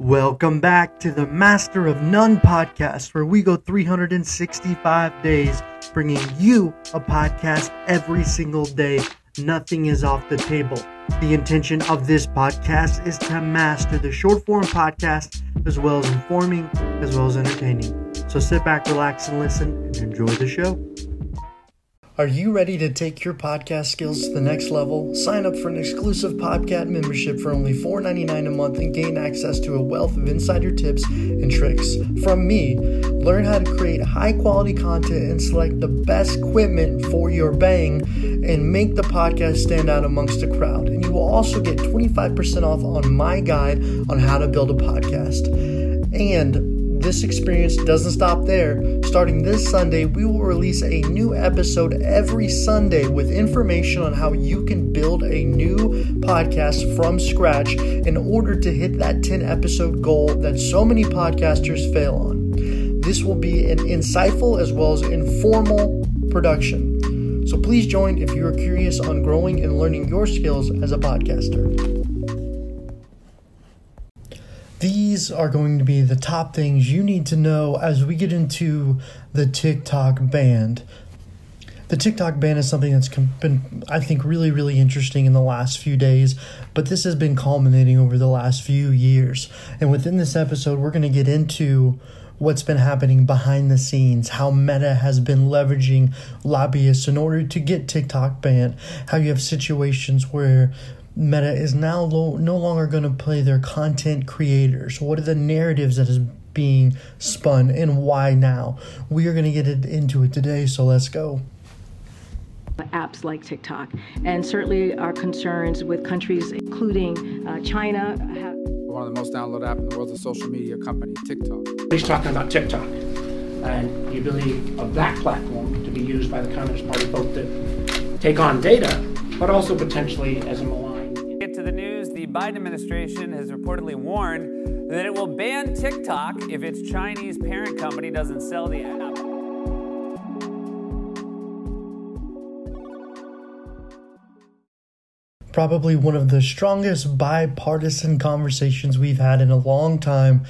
Welcome back to the Master of None podcast, where we go 365 days bringing you a podcast every single day. Nothing is off the table. The intention of this podcast is to master the short form podcast as well as informing, as well as entertaining. So sit back, relax, and listen and enjoy the show. Are you ready to take your podcast skills to the next level? Sign up for an exclusive podcast membership for only $4.99 a month and gain access to a wealth of insider tips and tricks. From me, learn how to create high quality content and select the best equipment for your bang and make the podcast stand out amongst the crowd. And you will also get 25% off on my guide on how to build a podcast. And this experience doesn't stop there. Starting this Sunday, we will release a new episode every Sunday with information on how you can build a new podcast from scratch in order to hit that 10 episode goal that so many podcasters fail on. This will be an insightful as well as informal production. So please join if you are curious on growing and learning your skills as a podcaster. These are going to be the top things you need to know as we get into the TikTok ban. The TikTok ban is something that's been, I think, really, really interesting in the last few days, but this has been culminating over the last few years. And within this episode, we're going to get into what's been happening behind the scenes, how Meta has been leveraging lobbyists in order to get TikTok banned, how you have situations where Meta is now lo- no longer going to play their content creators. What are the narratives that is being spun and why now? We are going to get it into it today, so let's go. Apps like TikTok, and certainly our concerns with countries including uh, China. Have- One of the most downloaded apps in the world is a social media company, TikTok. He's talking about TikTok and the ability of that platform to be used by the Communist Party both to take on data, but also potentially as a Biden administration has reportedly warned that it will ban TikTok if its Chinese parent company doesn't sell the app. Probably one of the strongest bipartisan conversations we've had in a long time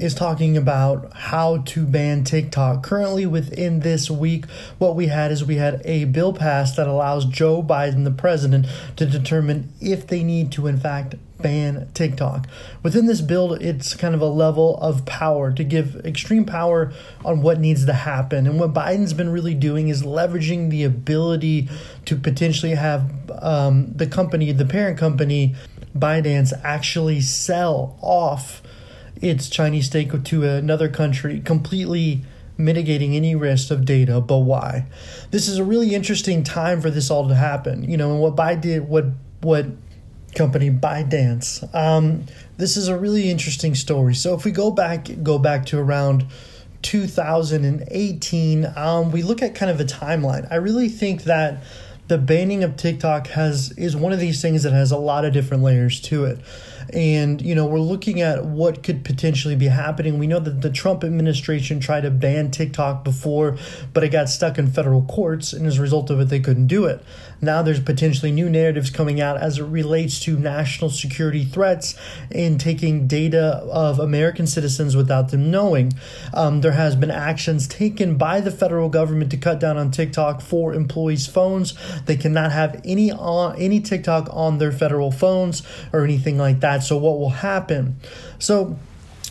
is talking about how to ban TikTok. Currently, within this week, what we had is we had a bill passed that allows Joe Biden, the president, to determine if they need to, in fact, ban TikTok. Within this bill, it's kind of a level of power to give extreme power on what needs to happen. And what Biden's been really doing is leveraging the ability to potentially have um, the company, the parent company, ByteDance, actually sell off its Chinese stake to another country, completely mitigating any risk of data. But why? This is a really interesting time for this all to happen. You know, and what did, what what company ByteDance. Um, this is a really interesting story. So if we go back, go back to around 2018, um, we look at kind of a timeline. I really think that the banning of TikTok has is one of these things that has a lot of different layers to it. And, you know, we're looking at what could potentially be happening. We know that the Trump administration tried to ban TikTok before, but it got stuck in federal courts, and as a result of it, they couldn't do it. Now there's potentially new narratives coming out as it relates to national security threats and taking data of American citizens without them knowing. Um, there has been actions taken by the federal government to cut down on TikTok for employees' phones. They cannot have any on any TikTok on their federal phones or anything like that. So what will happen? So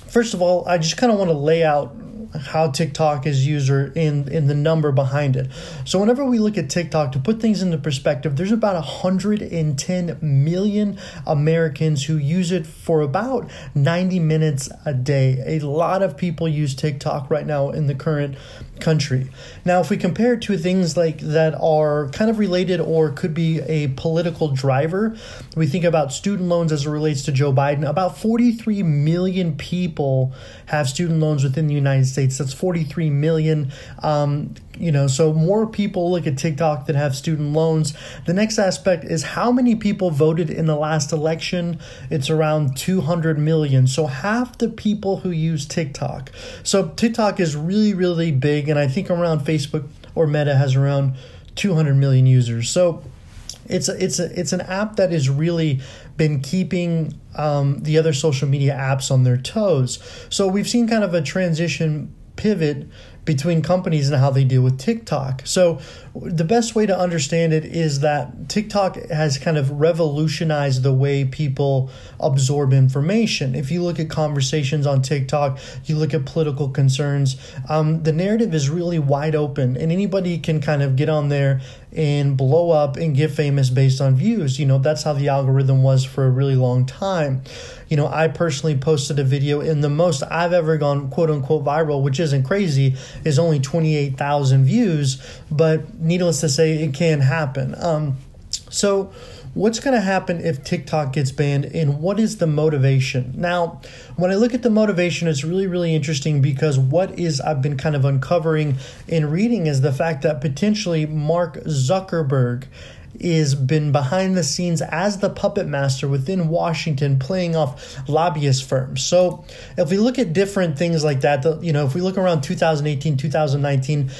first of all, I just kind of want to lay out how TikTok is user in in the number behind it. So whenever we look at TikTok to put things into perspective, there's about 110 million Americans who use it for about 90 minutes a day. A lot of people use TikTok right now in the current country. Now, if we compare it to things like that are kind of related or could be a political driver, we think about student loans as it relates to Joe Biden. About 43 million people have student loans within the United States. That's 43 million. Um, you know, so more people look at TikTok that have student loans. The next aspect is how many people voted in the last election. It's around 200 million. So half the people who use TikTok. So TikTok is really, really big. And I think around Facebook or Meta has around 200 million users. So it's a, it's a, it's an app that has really been keeping um, the other social media apps on their toes. So we've seen kind of a transition pivot between companies and how they deal with TikTok. So the best way to understand it is that TikTok has kind of revolutionized the way people absorb information. If you look at conversations on TikTok, you look at political concerns, um, the narrative is really wide open, and anybody can kind of get on there and blow up and get famous based on views. You know, that's how the algorithm was for a really long time. You know, I personally posted a video, and the most I've ever gone quote unquote viral, which isn't crazy, is only 28,000 views, but needless to say, it can happen. Um, so, what's going to happen if TikTok gets banned and what is the motivation? Now, when I look at the motivation, it's really, really interesting because what is I've been kind of uncovering in reading is the fact that potentially Mark Zuckerberg is been behind the scenes as the puppet master within Washington playing off lobbyist firms. So if we look at different things like that, you know, if we look around 2018, 2019,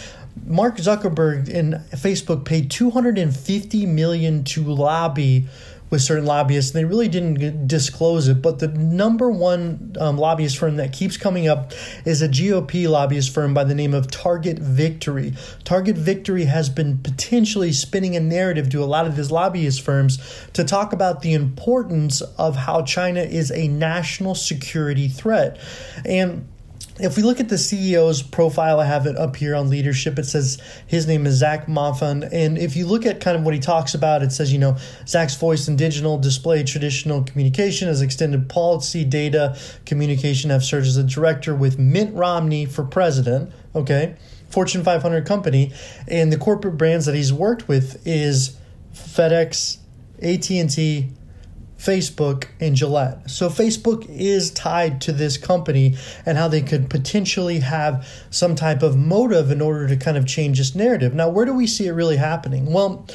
Mark Zuckerberg and Facebook paid 250 million to lobby with certain lobbyists. And they really didn't disclose it, but the number one um, lobbyist firm that keeps coming up is a GOP lobbyist firm by the name of Target Victory. Target Victory has been potentially spinning a narrative to a lot of these lobbyist firms to talk about the importance of how China is a national security threat. And if we look at the CEO's profile, I have it up here on leadership. It says his name is Zac Moffatt. And if you look at kind of what he talks about, it says, you know, Zac's voice and digital display traditional communication has extended policy data communication have served as a director with Mitt Romney for president. Okay. Fortune 500 company. And the corporate brands that he's worked with is FedEx, AT&T, Facebook and Gillette. So Facebook is tied to this company and how they could potentially have some type of motive in order to kind of change this narrative. Now, where do we see it really happening? Well,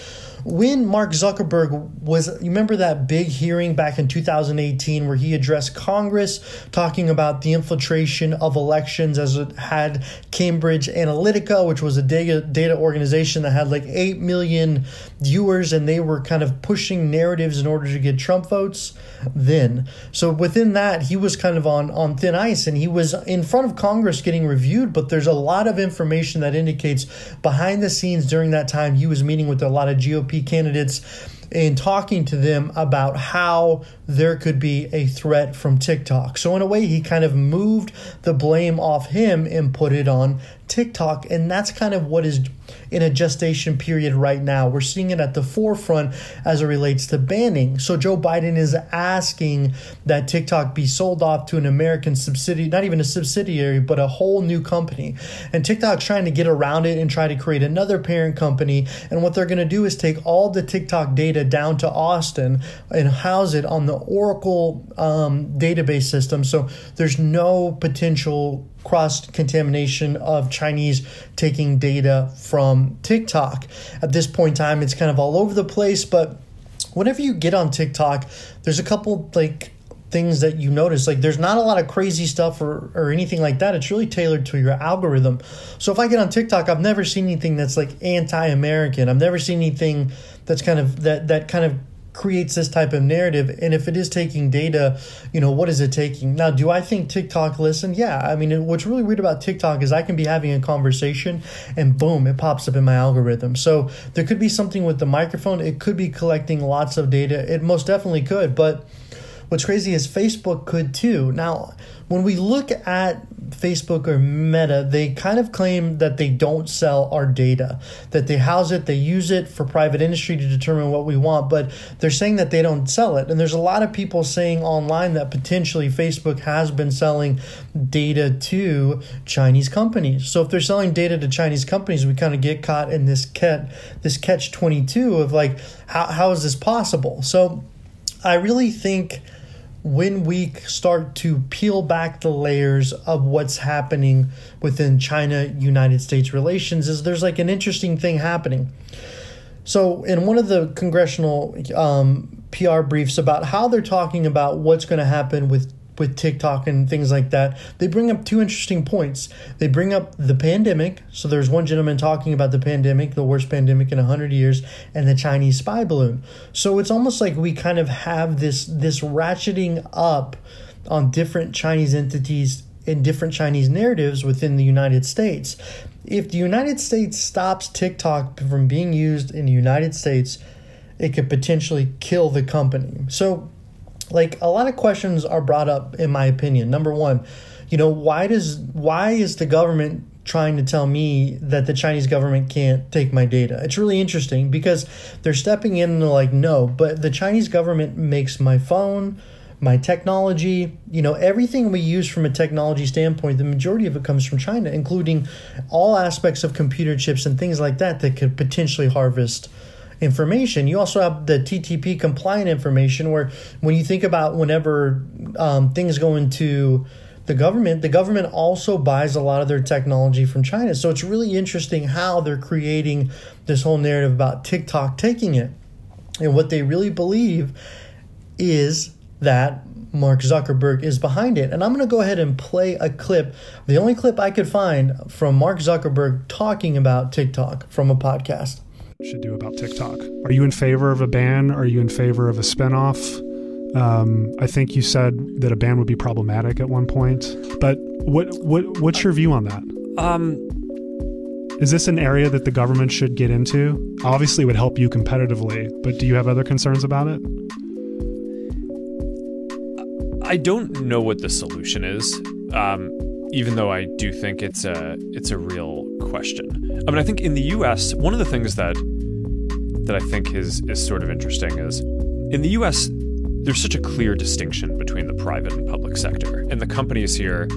when Mark Zuckerberg was, you remember that big hearing back in 2018 where he addressed Congress talking about the infiltration of elections as it had Cambridge Analytica, which was a data, data organization that had like 8 million viewers and they were kind of pushing narratives in order to get Trump votes then. So within that, he was kind of on, on thin ice and he was in front of Congress getting reviewed, but there's a lot of information that indicates behind the scenes during that time he was meeting with a lot of GOP candidates and talking to them about how there could be a threat from TikTok. So, in a way, he kind of moved the blame off him and put it on TikTok. And that's kind of what is in a gestation period right now. We're seeing it at the forefront as it relates to banning. So Joe Biden is asking that TikTok be sold off to an American subsidiary, not even a subsidiary, but a whole new company. And TikTok's trying to get around it and try to create another parent company. And what they're going to do is take all the TikTok data down to Austin and house it on the Oracle um, database system. So there's no potential cross contamination of Chinese taking data from TikTok. At this point in time, it's kind of all over the place, but whenever you get on TikTok, there's a couple like things that you notice. Like there's not a lot of crazy stuff or, or anything like that. It's really tailored to your algorithm. So if I get on TikTok, I've never seen anything that's like anti-American. I've never seen anything that's kind of that that kind of creates this type of narrative and if it is taking data you know what is it taking now do i think tiktok listen yeah i mean what's really weird about tiktok is i can be having a conversation and boom it pops up in my algorithm so there could be something with the microphone it could be collecting lots of data it most definitely could but what's crazy is facebook could too now when we look at Facebook or Meta, they kind of claim that they don't sell our data, that they house it, they use it for private industry to determine what we want, but they're saying that they don't sell it. And there's a lot of people saying online that potentially Facebook has been selling data to Chinese companies. So if they're selling data to Chinese companies, we kind of get caught in this cat this catch 22 of like how, how is this possible? So I really think when we start to peel back the layers of what's happening within China United States relations, is there's like an interesting thing happening. So, in one of the congressional um, PR briefs about how they're talking about what's going to happen with with TikTok and things like that, they bring up two interesting points. They bring up the pandemic. So there's one gentleman talking about the pandemic, the worst pandemic in 100 years, and the Chinese spy balloon. So it's almost like we kind of have this this ratcheting up on different Chinese entities and different Chinese narratives within the United States. If the United States stops TikTok from being used in the United States, it could potentially kill the company. So like a lot of questions are brought up in my opinion. Number one you know why does why is the government trying to tell me that the chinese government can't take my data? It's really interesting because they're stepping in and they're like no but the chinese government makes my phone my technology you know everything we use from a technology standpoint the majority of it comes from china including all aspects of computer chips and things like that that could potentially harvest information. You also have the TTP compliant information, where when you think about whenever um, things go into the government, the government also buys a lot of their technology from China. So it's really interesting how they're creating this whole narrative about TikTok taking it. And what they really believe is that Mark Zuckerberg is behind it. And I'm going to go ahead and play a clip, the only clip I could find from Mark Zuckerberg talking about TikTok from a podcast should do about TikTok. Are you in favor of a ban? Are you in favor of a spinoff? Um, I think you said that a ban would be problematic at one point. But what what what's your view on that? Um, is this an area that the government should get into? Obviously, it would help you competitively, but do you have other concerns about it? I don't know what the solution is. Um, even though I do think it's a it's a real question. I mean, I think in the U.S., one of the things that that I think is is sort of interesting is in the U.S. There's such a clear distinction between the private and public sector, and the companies here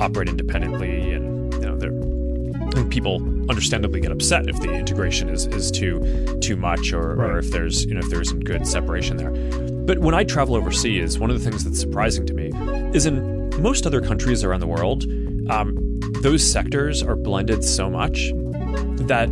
operate independently, and you know, they're, people understandably get upset if the integration is, is too too much, or, right. or if there's you know if there isn't good separation there. But when I travel overseas, one of the things that's surprising to me is in most other countries around the world, um, those sectors are blended so much that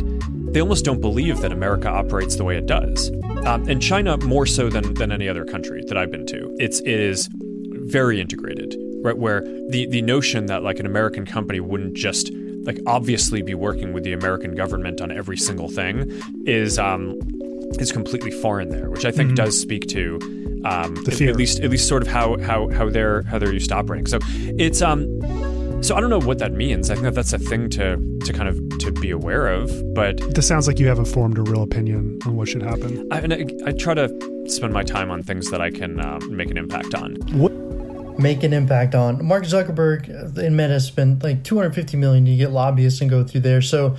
they almost don't believe that America operates the way it does. Um, and China more so than, than any other country that I've been to. It's it is very integrated, right? Where the the notion that like an American company wouldn't just like obviously be working with the American government on every single thing is um, is completely foreign there, which I think mm-hmm. does speak to um, at, at, least at least sort of how how how they're how they're used to operating. So it's um so I don't know what that means. I think that that's a thing to to kind of to be aware of. But this sounds like you haven't formed a real opinion on what should happen. I, and I, I try to spend my time on things that I can um, make an impact on. What? Make an impact on. Mark Zuckerberg in Meta spent like 250 million to get lobbyists and go through there. So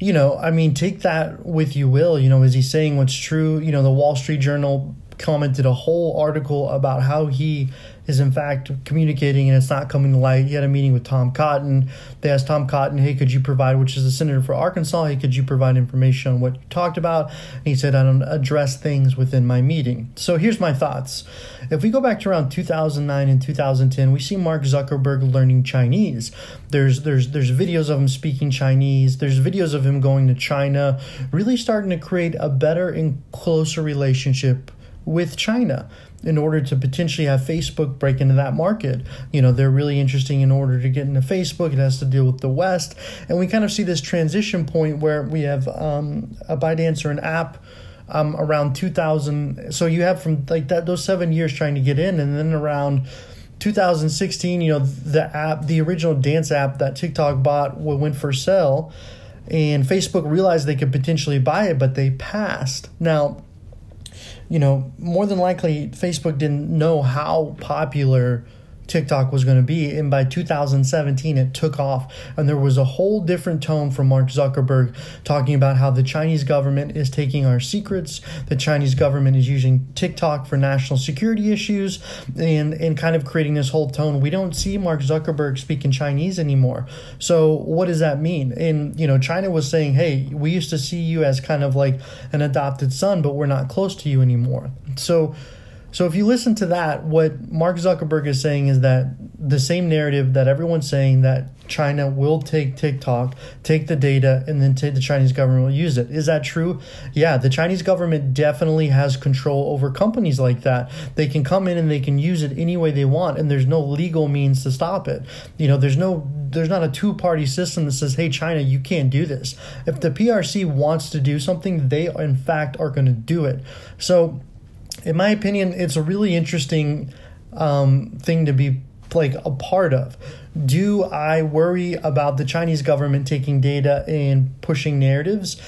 you know, I mean, take that with you will. You know, is he saying what's true? You know, the Wall Street Journal commented a whole article about how he is in fact communicating and it's not coming to light. He had a meeting with Tom Cotton. They asked Tom Cotton, hey, could you provide, which is the senator for Arkansas, hey, could you provide information on what you talked about? And he said, I don't address things within my meeting. So here's my thoughts. If we go back to around 2009 and 2010, we see Mark Zuckerberg learning Chinese. There's there's there's videos of him speaking Chinese. There's videos of him going to China, really starting to create a better and closer relationship with China in order to potentially have Facebook break into that market. You know, they're really interesting in order to get into Facebook. It has to deal with the West. And we kind of see this transition point where we have um, a ByteDance or an app. Um, around 2000 so you have from like that those seven years trying to get in and then around 2016 you know the app the original dance app that tiktok bought went for sale and facebook realized they could potentially buy it but they passed now you know, more than likely Facebook didn't know how popular TikTok was going to be. And by 2017, it took off. And there was a whole different tone from Mark Zuckerberg talking about how the Chinese government is taking our secrets, the Chinese government is using TikTok for national security issues, and, and kind of creating this whole tone. We don't see Mark Zuckerberg speaking Chinese anymore. So, what does that mean? And, you know, China was saying, hey, we used to see you as kind of like an adopted son, but we're not close to you anymore. So, so if you listen to that, what Mark Zuckerberg is saying is that the same narrative that everyone's saying that China will take TikTok, take the data, and then take the Chinese government will use it. Is that true? Yeah, the Chinese government definitely has control over companies like that. They can come in and they can use it any way they want, and there's no legal means to stop it. You know, there's no there's not a two party system that says, hey, China, you can't do this. If the PRC wants to do something, they in fact are going to do it. So, in my opinion, it's a really interesting um, thing to be like a part of. Do I worry about the Chinese government taking data and pushing narratives?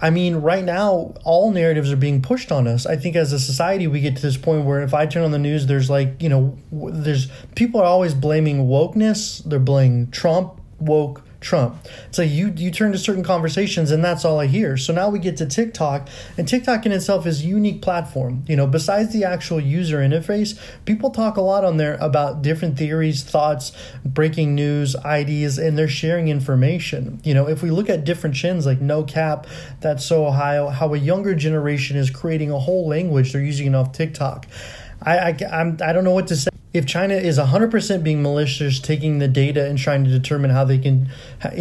I mean, right now, all narratives are being pushed on us. I think as a society, we get to this point where if I turn on the news, there's like, you know, there's people are always blaming wokeness. They're blaming Trump, woke, Trump. So you you turn to certain conversations and that's all I hear. So now we get to TikTok and TikTok in itself is a unique platform. You know, besides the actual user interface, people talk a lot on there about different theories, thoughts, breaking news, ideas, and they're sharing information. You know, if we look at different chins like No Cap, that's so Ohio, how a younger generation is creating a whole language they're using off TikTok. I, I I'm I don't know what to say if China is 100% being malicious, taking the data and trying to determine how they can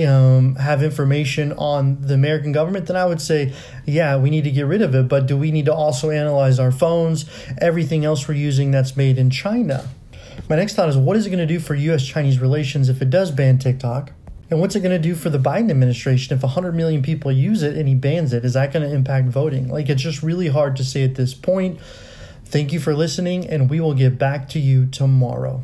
um, have information on the American government, then I would say, yeah, we need to get rid of it. But do we need to also analyze our phones, everything else we're using that's made in China? My next thought is what is it going to do for US Chinese relations if it does ban TikTok? And what's it going to do for the Biden administration if 100 million people use it and he bans it? Is that going to impact voting? Like, it's just really hard to say at this point. Thank you for listening, and we will get back to you tomorrow.